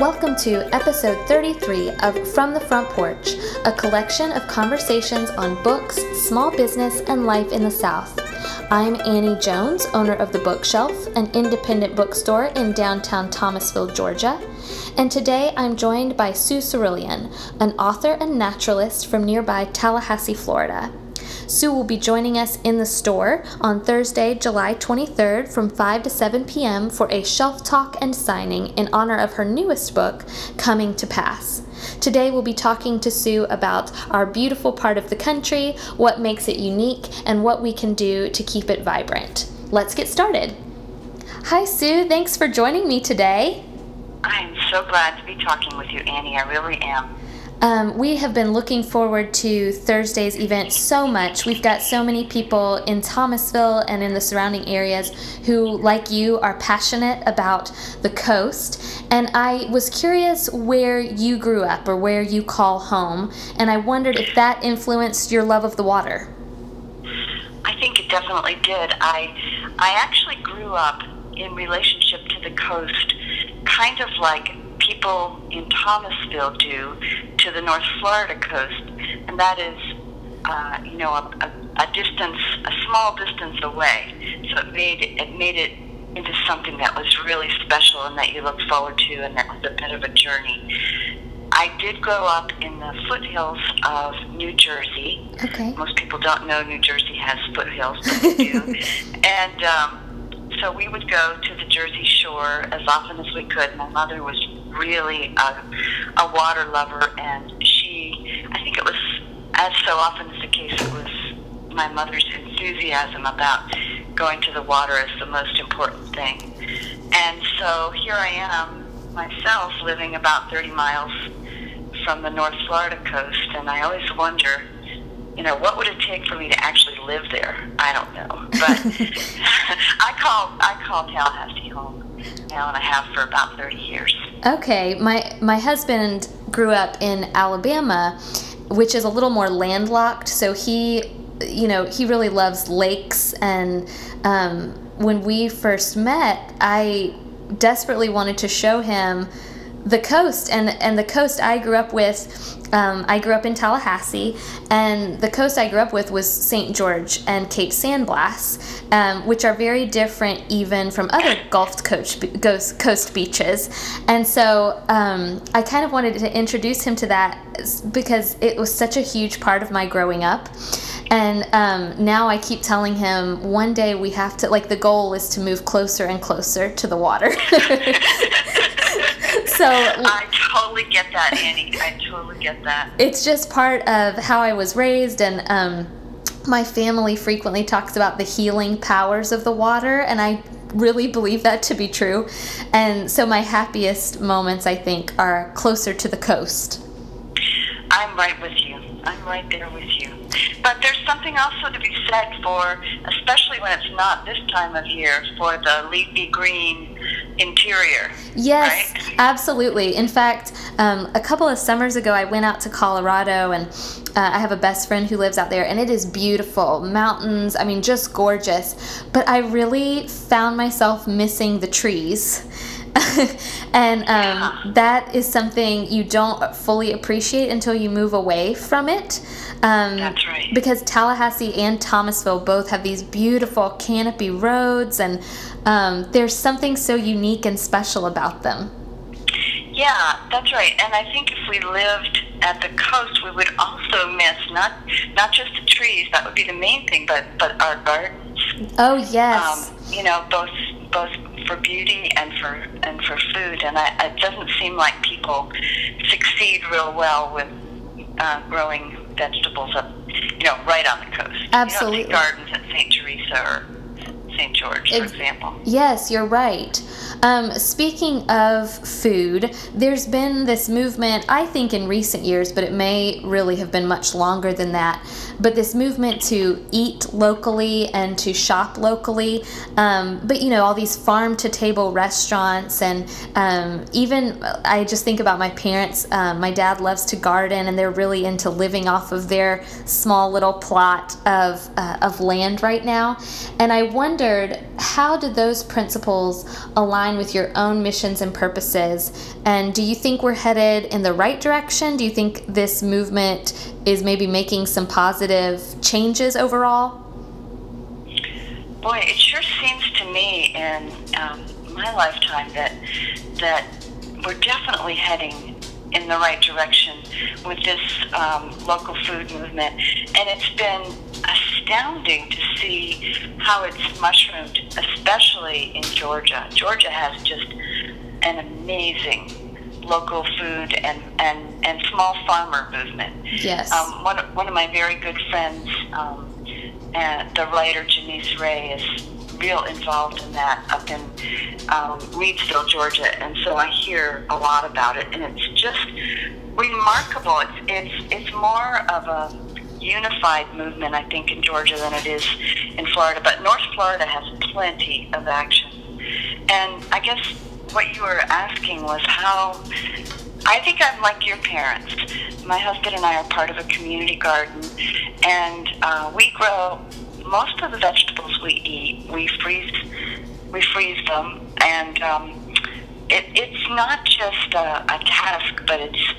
Welcome to episode 33 of From the Front Porch, a collection of conversations on books, small business, and life in the South. I'm Annie Jones, owner of The Bookshelf, an independent bookstore in downtown Thomasville, Georgia. And today I'm joined by Sue Cerulean, an author and naturalist from nearby Tallahassee, Florida. Sue will be joining us in the store on Thursday, July 23rd from 5 to 7 p.m. for a shelf talk and signing in honor of her newest book, Coming to Pass. Today we'll be talking to Sue about our beautiful part of the country, what makes it unique, and what we can do to keep it vibrant. Let's get started. Hi, Sue. Thanks for joining me today. I'm so glad to be talking with you, Annie. I really am. Um, we have been looking forward to Thursday's event so much. We've got so many people in Thomasville and in the surrounding areas who, like you, are passionate about the coast. And I was curious where you grew up or where you call home, and I wondered if that influenced your love of the water. I think it definitely did. I I actually grew up in relationship to the coast, kind of like people in Thomasville do to the North Florida coast, and that is, uh, you know, a, a, a distance, a small distance away. So it made it made it into something that was really special and that you looked forward to, and that was a bit of a journey. I did grow up in the foothills of New Jersey. Okay. Most people don't know New Jersey has foothills, but they do. and um, so we would go to the Jersey Shore as often as we could. My mother was really a, a water lover, and she, I think it was, as so often is the case, it was my mother's enthusiasm about going to the water as the most important thing. And so here I am, myself, living about 30 miles from the North Florida coast, and I always wonder, you know, what would it take for me to actually live there? I don't know, but call I call Tallahassee home now, and I have for about 30 years. Okay, my my husband grew up in Alabama, which is a little more landlocked. So he, you know, he really loves lakes. And um, when we first met, I desperately wanted to show him the coast and and the coast I grew up with. Um, I grew up in Tallahassee, and the coast I grew up with was St. George and Cape San Blas, um, which are very different even from other Gulf Coast, coast beaches. And so um, I kind of wanted to introduce him to that because it was such a huge part of my growing up. And um, now I keep telling him one day we have to, like, the goal is to move closer and closer to the water. so I totally get that, Annie. I totally get that. It's just part of how I was raised, and um, my family frequently talks about the healing powers of the water, and I really believe that to be true. And so my happiest moments, I think, are closer to the coast. I'm right with you. I'm right there with you. But there's something also to be said for, especially when it's not this time of year, for the leafy green interior. Yes, right? absolutely. In fact, um, a couple of summers ago, I went out to Colorado and uh, I have a best friend who lives out there, and it is beautiful. Mountains, I mean, just gorgeous. But I really found myself missing the trees. and um, that is something you don't fully appreciate until you move away from it. Um, That's right. Because Tallahassee and Thomasville both have these beautiful canopy roads, and um, there's something so unique and special about them. Yeah, that's right. And I think if we lived at the coast, we would also miss not not just the trees. That would be the main thing, but but our gardens. Oh yes. Um, you know, both both for beauty and for and for food. And I, it doesn't seem like people succeed real well with uh, growing vegetables up, you know, right on the coast. Absolutely. You don't see gardens at St. Teresa or St. George, for example. Yes, you're right. Um, speaking of food, there's been this movement, I think, in recent years, but it may really have been much longer than that. But this movement to eat locally and to shop locally. Um, but, you know, all these farm to table restaurants, and um, even I just think about my parents. Um, my dad loves to garden, and they're really into living off of their small little plot of, uh, of land right now. And I wonder shared, how do those principles align with your own missions and purposes? And do you think we're headed in the right direction? Do you think this movement is maybe making some positive changes overall? Boy, it sure seems to me in um, my lifetime that that we're definitely heading in the right direction with this um, local food movement, and it's been astounding to see how it's mushroomed, especially in Georgia. Georgia has just an amazing local food and, and, and small farmer movement. Yes. Um, one, one of my very good friends, um, and the writer Janisse Ray, is real involved in that up in um, Reidsville, Georgia, and so I hear a lot about it, and it's just remarkable. It's it's it's more of a unified movement, I think, in Georgia than it is in Florida. But North Florida has plenty of action, and I guess what you were asking was how. I think I'm like your parents. My husband and I are part of a community garden, and uh, we grow most of the vegetables we eat. We freeze, we freeze them, and um, it, it's not just a, a task, but it's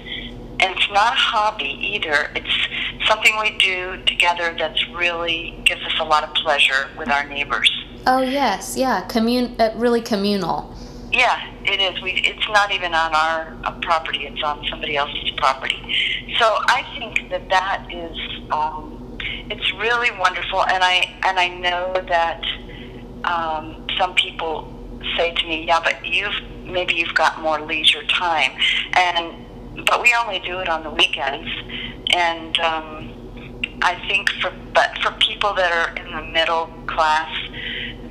and it's not a hobby either. It's something we do together that's really gives us a lot of pleasure with our neighbors. Oh yes, yeah, commun uh, really communal. Yeah, it is. We it's not even on our uh, property; it's on somebody else's property. So I think that that is um, it's really wonderful, and I and I know that um, some people say to me, "Yeah, but you've maybe you've got more leisure time," and but we only do it on the weekends, and um, I think for but for people that are in the middle class,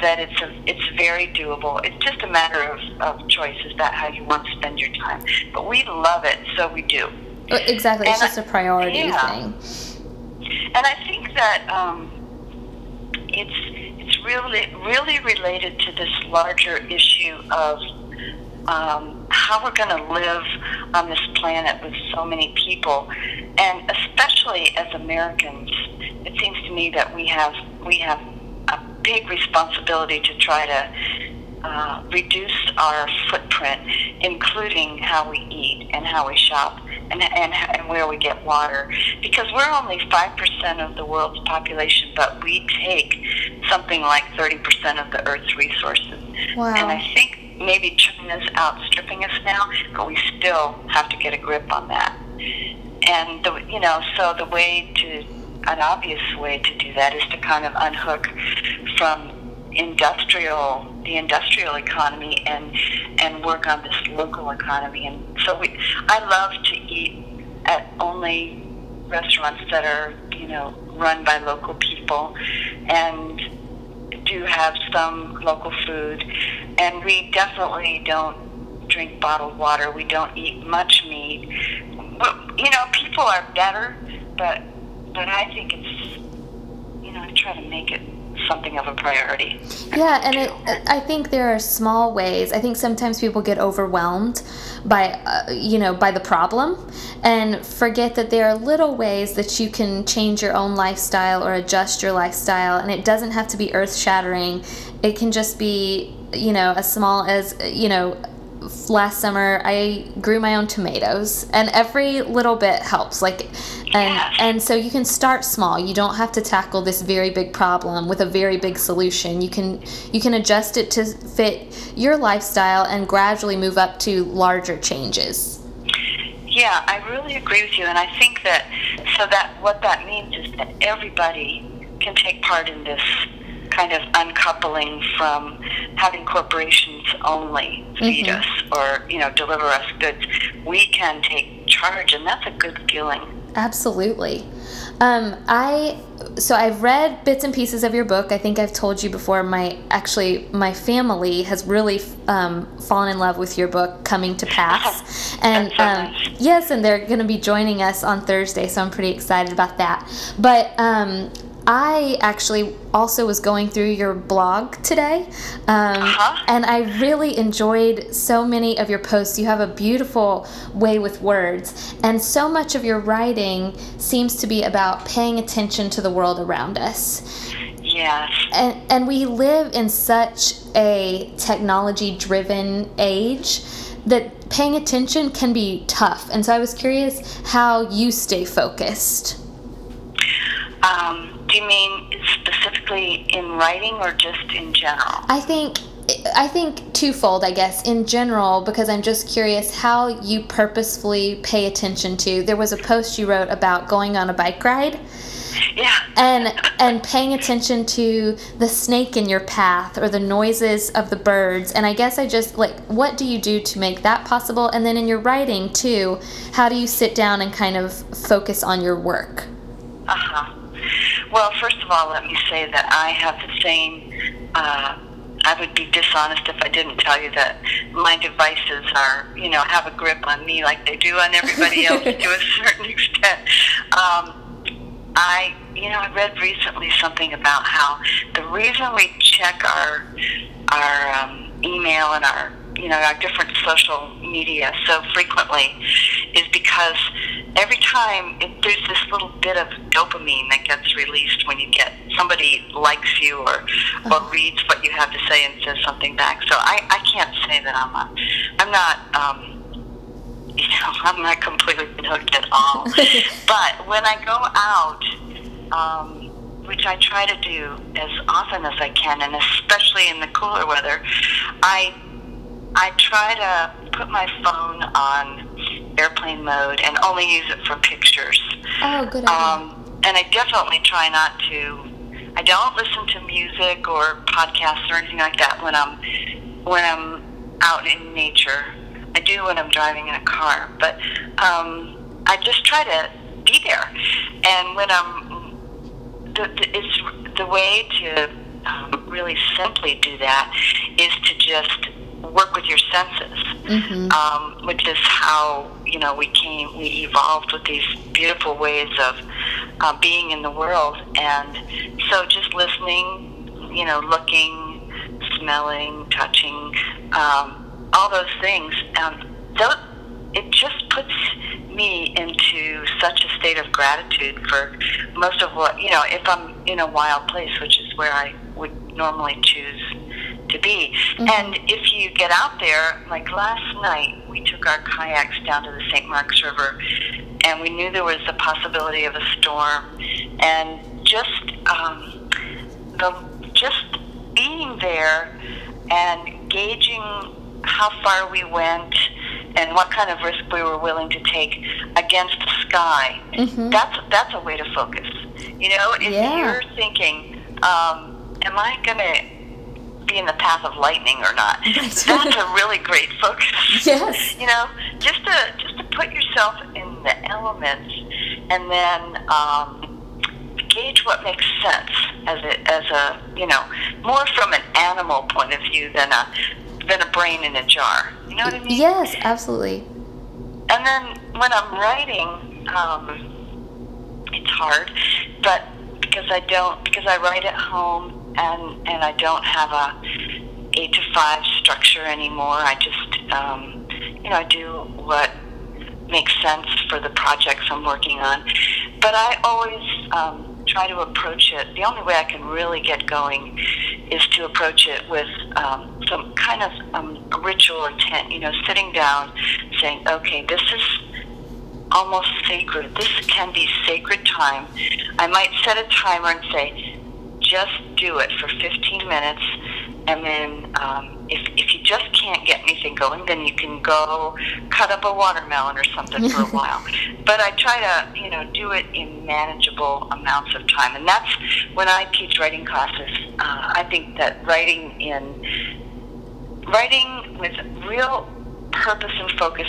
that it's a, it's very doable. It's just a matter of, of choice. Is that how you want to spend your time? But we love it, so we do. Exactly, it's just a priority yeah. thing. And I think that um, it's it's really really related to this larger issue of um, how we're going to live on this planet with so many people, and especially as Americans, it seems to me that we have we have a big responsibility to try to uh, reduce our footprint, including how we eat and how we shop and, and, and where we get water. Because we're only 5% of the world's population, but we take something like 30% of the Earth's resources. Wow. And I think maybe China's outstripping us now, but we still have to get a grip on that. And the, you know, so the way to an obvious way to do that is to kind of unhook from industrial the industrial economy and and work on this local economy and so we I love to eat at only restaurants that are you know run by local people and do have some local food and we definitely don't drink bottled water. We don't eat much meat. You know people are better but but I think it's you know I try to make it something of a priority Yeah, and it, I think there are small ways. I think sometimes people get overwhelmed by, uh, you know, by the problem, and forget that there are little ways that you can change your own lifestyle or adjust your lifestyle, and it doesn't have to be earth shattering. It can just be, you know, as small as, you know, last summer I grew my own tomatoes and every little bit helps like and Yes. and so you can start small. You don't have to tackle this very big problem with a very big solution. You can you can adjust it to fit your lifestyle and gradually move up to larger changes. Yeah, I really agree with you, and I think that so that what that means is that everybody can take part in this kind of uncoupling from having corporations only feed Mhm. us or you know deliver us goods. We can take charge, and that's a good feeling. Absolutely. Um, I so I've read bits and pieces of your book. I think I've told you before. My actually my family has really um, fallen in love with your book, Coming to Pass, and so um, nice. yes, and they're going to be joining us on Thursday, so I'm pretty excited about that. But um, I actually also was going through your blog today, um, Uh-huh. and I really enjoyed so many of your posts. You have a beautiful way with words, and so much of your writing seems to be about paying attention to the world around us. Yes. And and we live in such a technology driven age that paying attention can be tough. And so I was curious how you stay focused. Um, do you mean specifically in writing or just in general? I think I think twofold, I guess, in general, because I'm just curious how you purposefully pay attention to. There was a post you wrote about going on a bike ride. Yeah. And and paying attention to the snake in your path or the noises of the birds. And I guess I just like what do you do to make that possible? And then in your writing too, how do you sit down and kind of focus on your work? Uh-huh. Well, first of all, let me say that I have the same uh, I would be dishonest if I didn't tell you that my devices are, you know, have a grip on me like they do on everybody else to a certain extent. Um, I, you know, I read recently something about how the reason we check our our um, email and our you know our different social media so frequently is because every time it, there's this little bit of dopamine that gets released when you get somebody likes you or or reads what you have to say and says something back. So I I can't say that I'm a I'm not. Um, you know, I'm not completely hooked at all. but when I go out, um, which I try to do as often as I can, and especially in the cooler weather, I I try to put my phone on airplane mode and only use it for pictures. Oh, good idea. Um, and I definitely try not to. I don't listen to music or podcasts or anything like that when I'm when I'm out in nature. I do when I'm driving in a car, but um, I just try to be there. And when I'm, the, the, it's the way to um, really simply do that is to just work with your senses, mm-hmm. um, which is how you know we came, we evolved with these beautiful ways of uh, being in the world, and so just listening, you know, looking, smelling, touching, um, all those things, um, those, it just puts me into such a state of gratitude for most of what you know. If I'm in a wild place, which is where I would normally choose to be. Mm-hmm. And if you get out there, like last night, we took our kayaks down to the St. Marks River, and we knew there was a possibility of a storm, and just um, the just being there and gauging how far we went and what kind of risk we were willing to take against the sky. Mm-hmm. That's that's a way to focus. You know, if yeah. you're thinking, um, am I going to be in the path of lightning or not. That's a really great focus. Yes. You know, just to just to put yourself in the elements, and then um, gauge what makes sense as a as a you know more from an animal point of view than a than a brain in a jar. You know what I mean? Yes, absolutely. And then when I'm writing, um, it's hard, but because I don't because I write at home and and I don't have a eight to five structure anymore. I just um, you know I do what makes sense for the projects I'm working on. But I always um, try to approach it. The only way I can really get going is to approach it with um, some kind of um, ritual intent. You know, sitting down, saying, "Okay, this is." almost sacred. This can be sacred time. I might set a timer and say, just do it for 15 minutes, and then um, if, if you just can't get anything going, then you can go cut up a watermelon or something for a while. But I try to, you know, do it in manageable amounts of time, and that's when I teach writing classes. Uh, I think that writing in writing with real purpose and focus,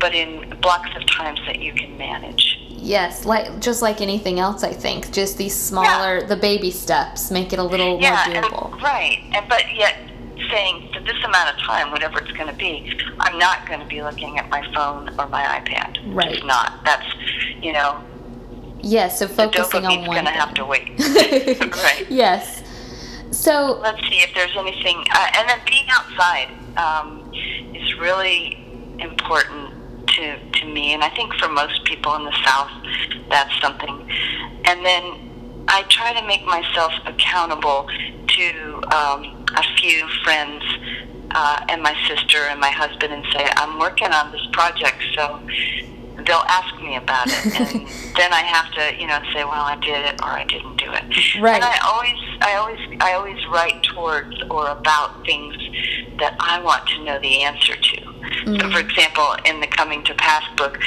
but in blocks of times that you can manage. Yes, like just like anything else, I think. Just these smaller, yeah. the baby steps make it a little yeah, more doable. And, right, and but yet saying for this amount of time, whatever it's going to be, I'm not going to be looking at my phone or my iPad. Right. Just not. That's you know. Yes, so focusing on one. going to have to wait. right. Yes. So let's see if there's anything, uh, and then being outside um, is really important to, to me, and I think for most people in the South, that's something. And then I try to make myself accountable to um, a few friends uh, and my sister and my husband and say, I'm working on this project, so they'll ask me about it. And then I have to, you know, say, well, I did it or I didn't do it. Right. And I always, I always, I always write towards or about things that I want to know the answer to. So, mm. for example, in the Coming to Pass book,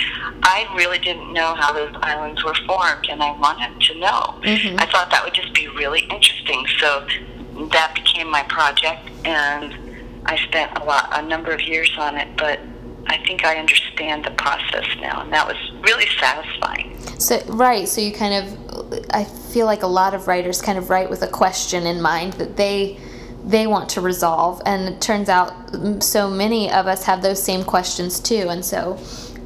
I really didn't know how those islands were formed, and I wanted to know. Mm-hmm. I thought that would just be really interesting. So that became my project, and I spent a lot, a number of years on it. But I think I understand the process now, and that was really satisfying. So right, so you kind of I feel like a lot of writers kind of write with a question in mind that they they want to resolve and it turns out so many of us have those same questions too and so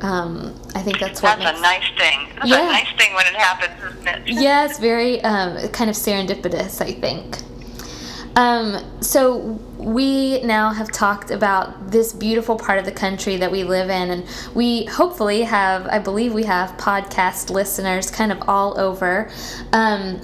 um, I think that's what That's makes a nice thing. That's Yeah. a nice thing when it happens, isn't it? yes, very um, kind of serendipitous, I think. Um, so we now have talked about this beautiful part of the country that we live in, and we hopefully have, I believe we have podcast listeners kind of all over. Um,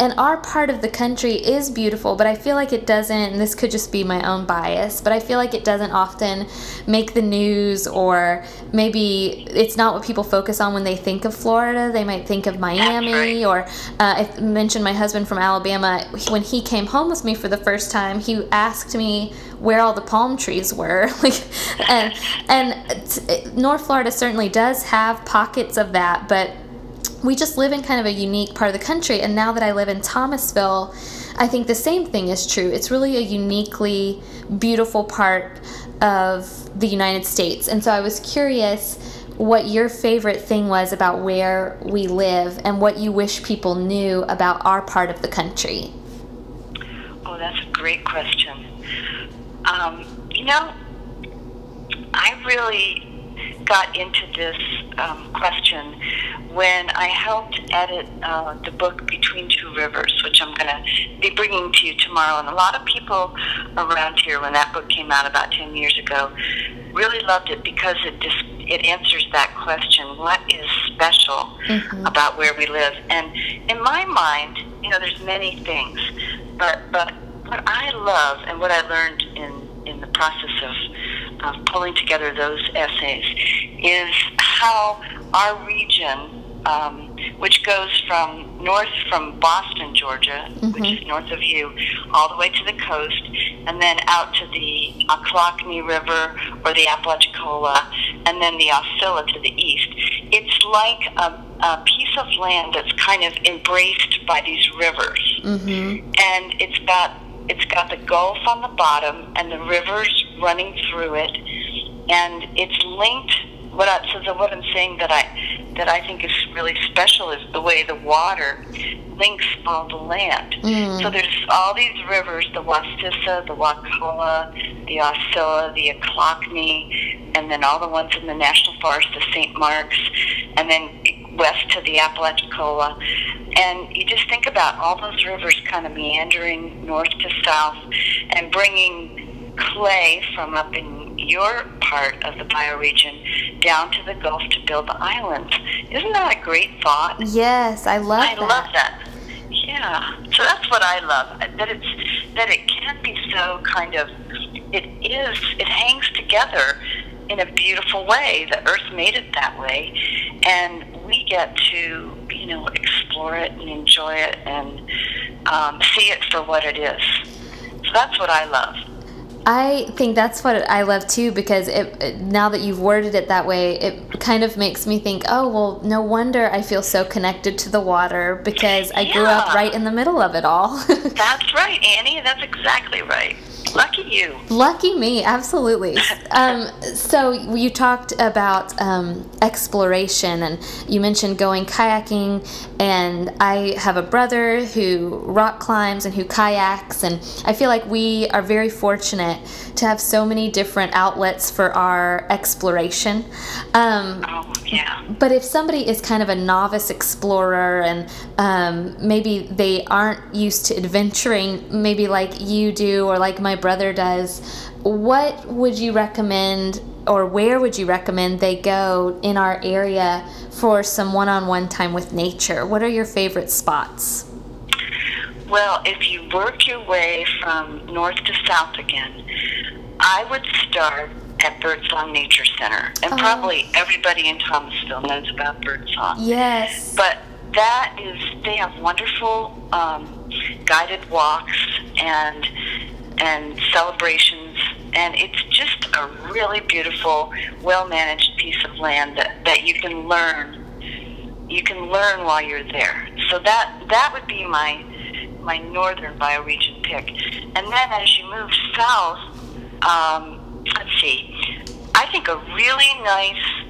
and our part of the country is beautiful, but I feel like it doesn't, and this could just be my own bias, but I feel like it doesn't often make the news, or maybe it's not what people focus on when they think of Florida. They might think of Miami, or uh, I mentioned my husband from Alabama. When he came home with me for the first time, he asked me where all the palm trees were. like, and and North Florida certainly does have pockets of that, but we just live in kind of a unique part of the country. And now that I live in Thomasville, I think the same thing is true. It's really a uniquely beautiful part of the United States. And so I was curious what your favorite thing was about where we live and what you wish people knew about our part of the country. Oh, that's a great question. Um, you know, I really got into this um, question when I helped edit uh, the book Between Two Rivers, which I'm going to be bringing to you tomorrow. And a lot of people around here, when that book came out about 10 years ago, really loved it because it just it answers that question: What is special about where we live? And in my mind, you know, there's many things, but but what I love and what I learned in in the process of of pulling together those essays is how our region, um, which goes from north from Boston, Georgia, which is north of you, all the way to the coast, and then out to the Ochlockonee River or the Apalachicola, and then the Aucilla to the east. It's like a, a piece of land that's kind of embraced by these rivers, and it's got it's got the Gulf on the bottom and the rivers running through it, and it's linked. What I, so the, what I'm saying that I that I think is really special is the way the water links all the land. Mm. So there's all these rivers: the Wacissa, the Wakulla, the Aucilla, the Ochlockonee, and then all the ones in the national forest, the St. Mark's, and then west to the Apalachicola. And you just think about all those rivers kind of meandering north to south and bringing clay from up in your part of the bioregion down to the Gulf to build the islands. Isn't that a great thought? Yes, I love I that. I love that. Yeah. So that's what I love. That it's that it can be so kind of it is it hangs together in a beautiful way. The earth made it that way. And we get to, you know, explore it and enjoy it and um, see it for what it is. So that's what I love. I think that's what I love too because it, now that you've worded it that way, it kind of makes me think, oh well, no wonder I feel so connected to the water because I grew up right in the middle of it all. That's right, Annie. That's exactly right. Lucky you. Lucky me, absolutely. Um, so you talked about um, exploration, and you mentioned going kayaking. And I have a brother who rock climbs and who kayaks, and I feel like we are very fortunate to have so many different outlets for our exploration. Um, Oh, yeah. but if somebody is kind of a novice explorer and um, maybe they aren't used to adventuring, maybe like you do or like my brother does, what would you recommend or where would you recommend they go in our area for some one on one time with nature? What are your favorite spots? Well, if you work your way from north to south again, I would start at Birdsong Nature Center. And Oh. probably everybody in Thomasville knows about Birdsong. Yes. But that is, they have wonderful um, guided walks and and celebrations, and it's just a really beautiful, well managed piece of land that, that you can learn. You can learn while you're there. So that that would be my my northern bioregion pick. And then as you move south, um, let's see, I think a really nice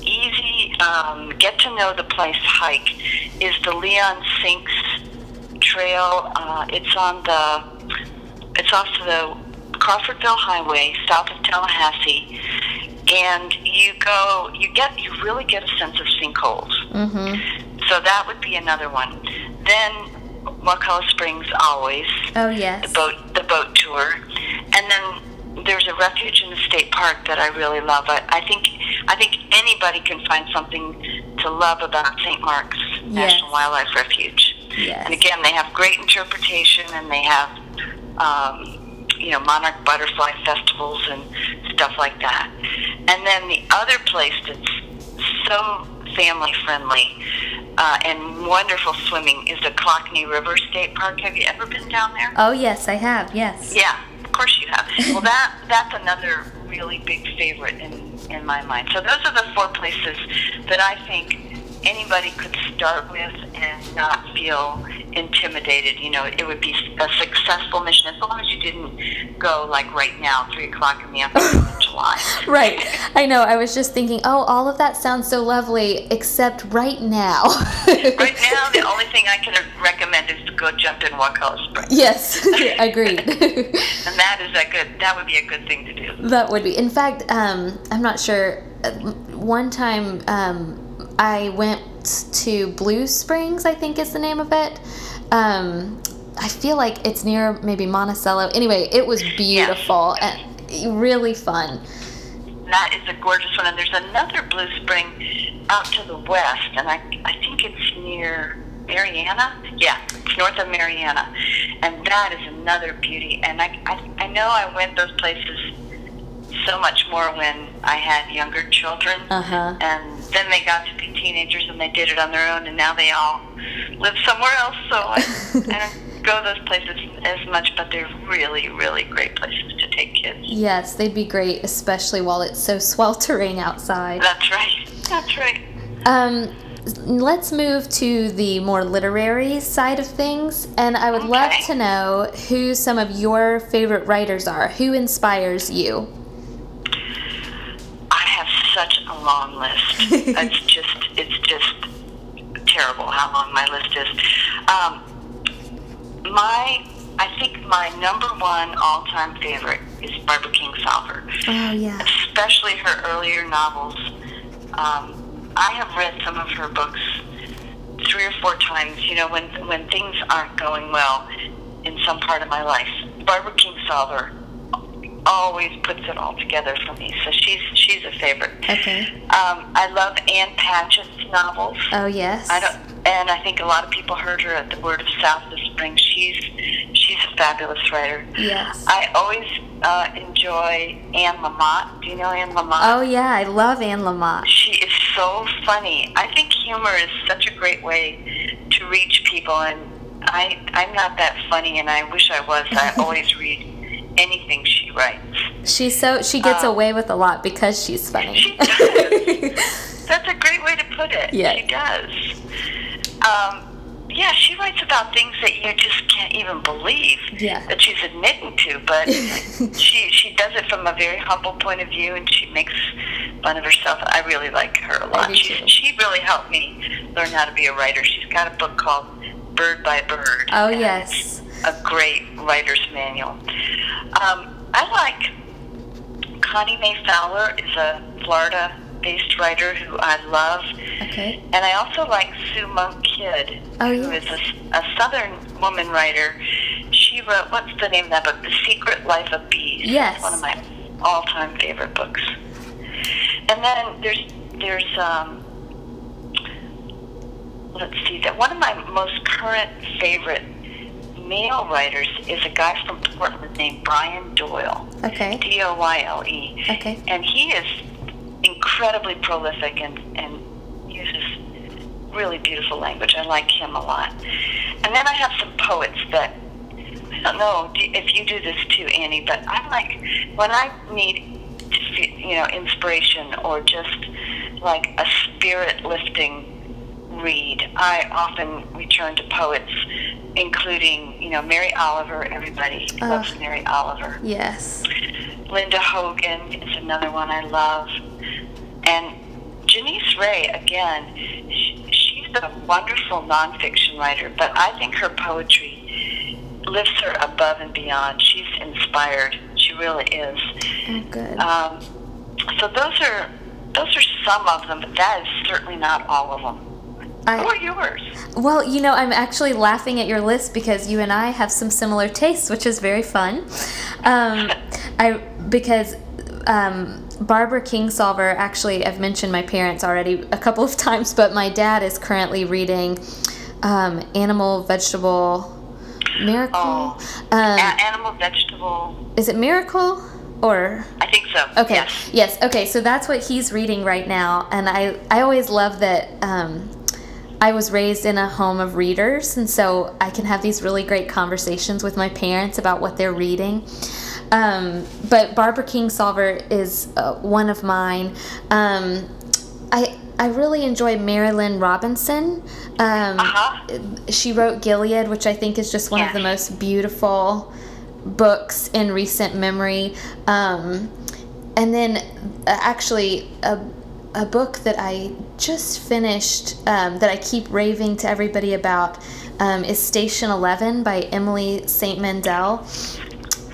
easy um, get to know the place hike is the Leon Sinks Trail. Uh, it's on the it's off the Crawfordville Highway, south of Tallahassee, and you go you get you really get a sense of sinkholes. Mm-hmm. So that would be another one. Then Wakulla Springs always Oh yes. the boat the boat tour, and then there's a refuge in the state park that I really love. I, I think I think anybody can find something to love about St. Mark's National Wildlife Refuge. Yes. And again, they have great interpretation, and they have um, you know monarch butterfly festivals and stuff like that. And then the other place that's so family friendly uh, and wonderful swimming is the Ochlockonee River State Park. Have you ever been down there? Oh yes, I have. Yes. Yeah, of course you have. well, that that's another really big favorite in in my mind. So those are the four places that I think anybody could start with and not feel intimidated. You know, it would be a successful mission as long as you didn't go like right now, three o'clock in the afternoon in July. Right. I know. I was just thinking, oh, all of that sounds so lovely, except right now. Right now, the only thing I can recommend is to go jump in Wakulla Springs, Yes, agreed. and that is a good. That would be a good thing to do. that would be. In fact, um, I'm not sure. uh, One time, um, I went to Blue Springs. I think is the name of it. Um, I feel like it's near maybe Monticello. Anyway, it was beautiful and really fun. That is a gorgeous one. And there's another Blue Spring out to the west, and I, I think it's near Marianna. Yeah, it's north of Marianna. And that is another beauty. And I, I, I know I went those places so much more when I had younger children. Uh huh. And then they got to be teenagers and they did it on their own, and now they all live somewhere else. So I, I don't go those places as much, but they're really, really great places to take kids. Yes, they'd be great, especially while it's so sweltering outside. That's right. That's right. Um, let's move to the more literary side of things, and I would love to know who some of your favorite writers are. Who inspires you? I have such a long list. it's just, it's just terrible how long my list is. Um, my, I think my number one all-time favorite is Barbara Kingsolver. Oh yeah. especially her earlier novels. Um, I have read some of her books three or four times. You know, when when things aren't going well in some part of my life, Barbara King Kingsolver always puts it all together for me. So she's she's a favorite. Okay. Um, I love Ann Patchett's novels. Oh yes. I don't, and I think a lot of people heard her at the Word of South this spring. She's she's a fabulous writer. Yes. I always uh, enjoy Anne Lamott. Do you know Anne Lamott? Oh yeah, I love Anne Lamott. She is so funny. I think humor is such a great way to reach people, and I I'm not that funny, and I wish I was. I always read anything she writes. She's so she gets Uh, away with a lot because she's funny. She does. That's a great way to put it. Yeah. She does. Um, yeah, she writes about things that you just can't even believe Yeah. that she's admitting to, but she she does it from a very humble point of view, and she makes fun of herself. I really like her a lot. She too. she really helped me learn how to be a writer. She's got a book called Bird by Bird. Oh yes. A great writer's manual. Um, I like Connie May Fowler is a Florida-based writer who I love. Okay. And I also like Sue Monk Kidd, Oh, who is yes. a, a Southern woman writer. She wrote, what's the name of that book? The Secret Life of Bees. Yes. One of my all-time favorite books. And then there's, there's, um, let's see, that one of my most current favorite male writers is a guy from Portland named Brian Doyle. Okay. D O Y L E. Okay. And he is incredibly prolific and, and uses really beautiful language. I like him a lot. And then I have some poets that I don't know if you do this too, Annie, but I like when I need to feel, you know inspiration or just like a spirit lifting read. I often return to poets, including you know Mary Oliver. Everybody Uh, loves Mary Oliver. Yes. Linda Hogan is another one I love. And Janisse Ray, again, sh- she's a wonderful nonfiction writer, but I think her poetry lifts her above and beyond. She's inspired. She really is. Oh, good. Um, so those are those are some of them, but that is certainly not all of them. I- yours? Well, you know, I'm actually laughing at your list because you and I have some similar tastes, which is very fun. Um, I because um, Barbara Kingsolver. Actually, I've mentioned my parents already a couple of times, but my dad is currently reading um, Animal Vegetable Miracle. Oh. Um, animal, vegetable. is it Miracle or? I think so. Okay. Yes. Yes. Okay. So that's what he's reading right now, and I I always love that. Um, I was raised in a home of readers, and so I can have these really great conversations with my parents about what they're reading. Um, but Barbara Kingsolver is uh, one of mine. Um, I I really enjoy Marilynne Robinson. Um, Uh-huh. She wrote Gilead, which I think is just one of the most beautiful books in recent memory. Um, and then, uh, actually, a, a book that I just finished um, that I keep raving to everybody about um, is Station Eleven by Emily Saint Mandel.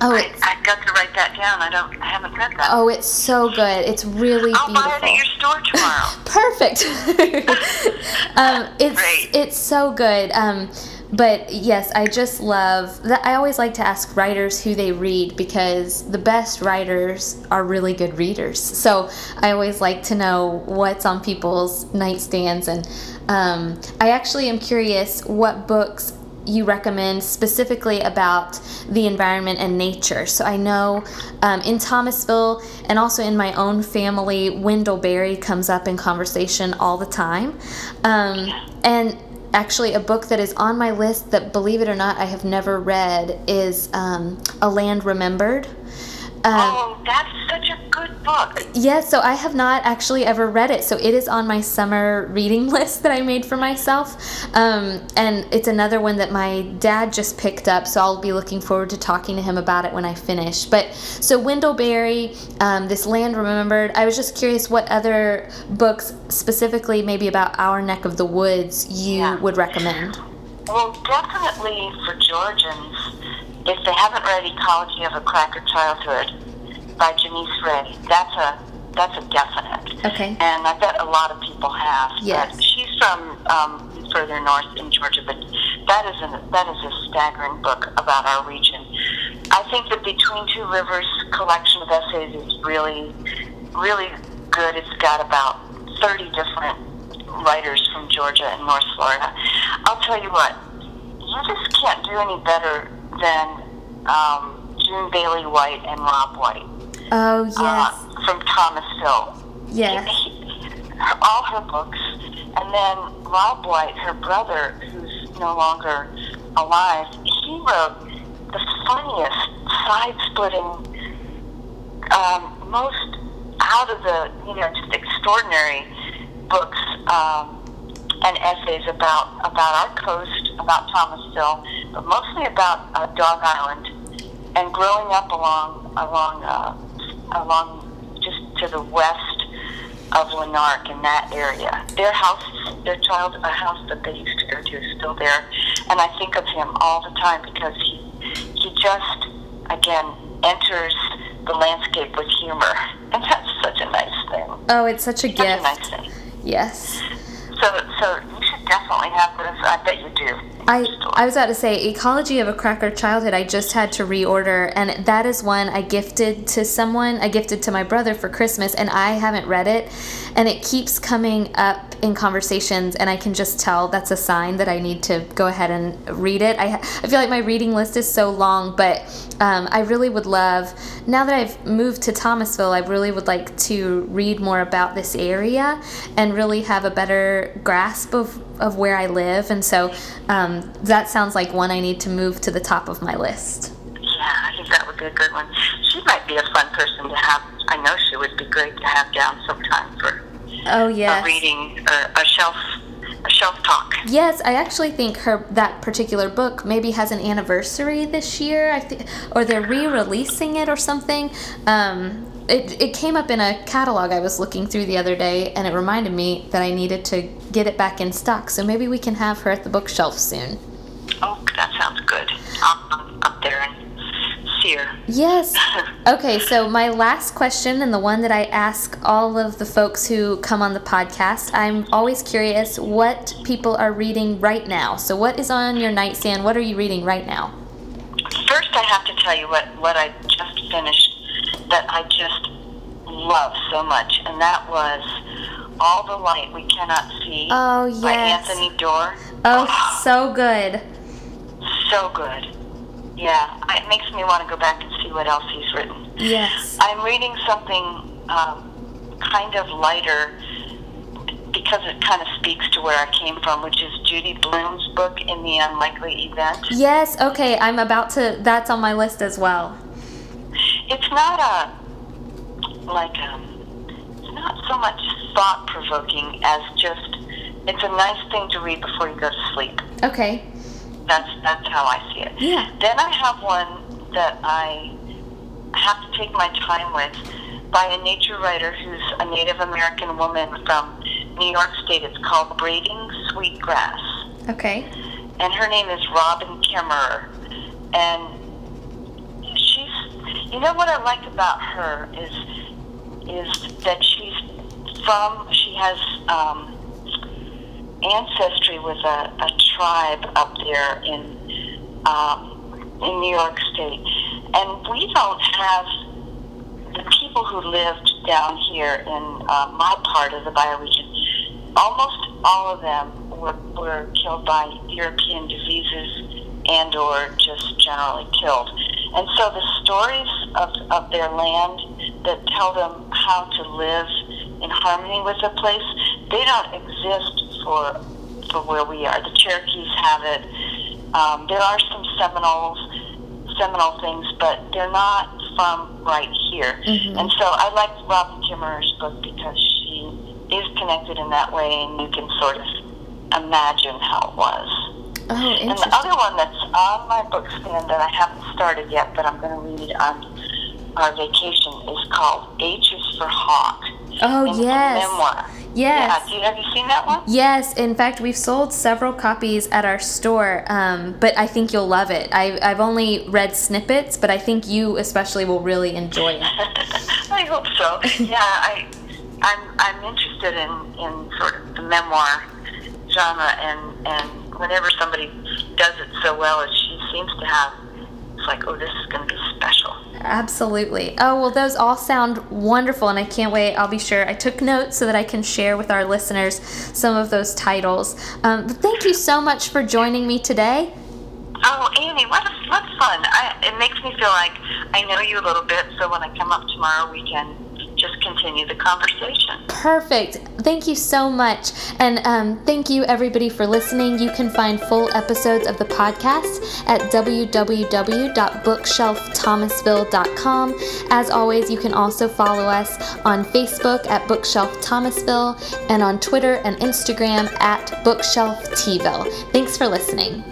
Oh, I, it's, I got to write that down. I don't. I haven't read that. oh, it's so good. It's really I'll beautiful. buy it at your store tomorrow. Perfect. um, it's Great. it's so good. Um, but yes, I just love that. I always like to ask writers who they read because the best writers are really good readers. So I always like to know what's on people's nightstands, and um, I actually am curious what books you recommend specifically about the environment and nature. So I know um, in Thomasville and also in my own family, Wendell Berry comes up in conversation all the time. Um, and actually, a book that is on my list that, believe it or not, I have never read is um, A Land Remembered. Um, oh, that's such a good book. Yes, so I have not actually ever read it. So it is on my summer reading list that I made for myself. Um, and it's another one that my dad just picked up. So I'll be looking forward to talking to him about it when I finish. But so Wendell Berry, um, This Land Remembered, I was just curious what other books, specifically maybe about our neck of the woods, you Yeah. would recommend. Well, definitely for Georgians, if they haven't read Ecology of a Cracker Childhood by Janisse Ray, that's a that's a definite. Okay. And I bet a lot of people have. Yes. But she's from um, further north in Georgia, but that is an that is a staggering book about our region. I think the Between Two Rivers collection of essays is really, really good. It's got about 30 different writers from Georgia and North Florida. I'll tell you what, you just can't do any better than um, June Bailey White and Rob White Oh, yes. uh, from Thomasville. yes. Her, all her books, and then Rob White, her brother, who's no longer alive, he wrote the funniest, side-splitting, um, most out of the, you know, just extraordinary books um, and essays about about our coast, about Thomasville, but mostly about uh, Dog Island and growing up along along uh, along just to the west of Lanark in that area. Their house, their child, a house that they used to go to is still there, and I think of him all the time because he he just again enters the landscape with humor, and that's such a nice thing. Oh, it's such a Such a gift. nice thing. Yes. So, so definitely have this. I bet you do. I. I was about to say Ecology of a Cracker Childhood. I just had to reorder, and that is one I gifted to someone. I gifted to my brother for Christmas, and I haven't read it, and it keeps coming up in conversations, and I can just tell that's a sign that I need to go ahead and read it. I I feel like my reading list is so long, but um, I really would love now that I've moved to Thomasville. I really would like to read more about this area and really have a better grasp of of where I live, and so um, that sounds like one I need to move to the top of my list. Yeah, I think that would be a good one. She might be a fun person to have. I know she would be great to have down sometime for Oh a yes. reading, a, a shelf, a shelf talk. Yes, I actually think her that particular book maybe has an anniversary this year. I think, or they're re-releasing it or something. Um, it, it came up in a catalog I was looking through the other day, and it reminded me that I needed to get it back in stock. So maybe we can have her at the bookshelf soon. Oh, that sounds good. I'll um, up there and see her. Yes. Okay, so my last question, and the one that I ask all of the folks who come on the podcast, I'm always curious what people are reading right now. So, what is on your nightstand? What are you reading right now? First, I have to tell you what, what I just finished that I just love so much, and that was All the Light We Cannot See Oh, by yes. Anthony Doerr. Oh, so good. So good. Yeah, it makes me want to go back and see what else he's written. Yes. I'm reading something um, kind of lighter because it kind of speaks to where I came from, which is Judy Blume's book, In the Unlikely Event. Yes, okay, I'm about to, that's on my list as well. It's not a, like, um, it's not so much thought provoking as just, it's a nice thing to read before you go to sleep. Okay. That's that's how I see it. Yeah. Then I have one that I have to take my time with by a nature writer who's a Native American woman from New York State. It's called Braiding Sweetgrass, Okay. and her name is Robin Kimmerer. And she's, you know what I like about her is is that she's from. She has. Um, ancestry with a, a tribe up there in um, in New York State, and we don't have the people who lived down here in uh, my part of the bioregion. Almost all of them were, were killed by European diseases and or just generally killed. And so the stories of, of their land that tell them how to live in harmony with the place, they don't exist for for where we are. The Cherokees have it. Um, there are some Seminoles, Seminole things, but they're not from right here. Mhm. And so I like Robin Kimmerer's book because she is connected in that way, and you can sort of imagine how it was. Oh, And the other one that's on my book stand that I haven't started yet, but I'm going to read on our vacation is called H is for Hawk. Oh, And it's a yes. memoir. Yes. Yeah. Do you, have you seen that one? Yes, in fact, we've sold several copies at our store, um, but I think you'll love it. I, I've only read snippets, but I think you especially will really enjoy it. I hope so. Yeah, I, I'm I'm interested in, in sort of the memoir genre, and and whenever somebody does it so well as she seems to have, it's like, oh, this is going to be special. Absolutely. Oh, well, those all sound wonderful, and I can't wait. I'll be sure I took notes so that I can share with our listeners some of those titles. Um, but thank you so much for joining me today. Oh, Amy, what what fun! I, it makes me feel like I know you a little bit, so when I come up tomorrow, we can just continue the conversation. Perfect. Thank you so much. And um, thank you, everybody, for listening. You can find full episodes of the podcast at www.bookshelfthomasville.com. As always, you can also follow us on Facebook at Bookshelf Thomasville and on Twitter and Instagram at Bookshelf. Thanks for listening.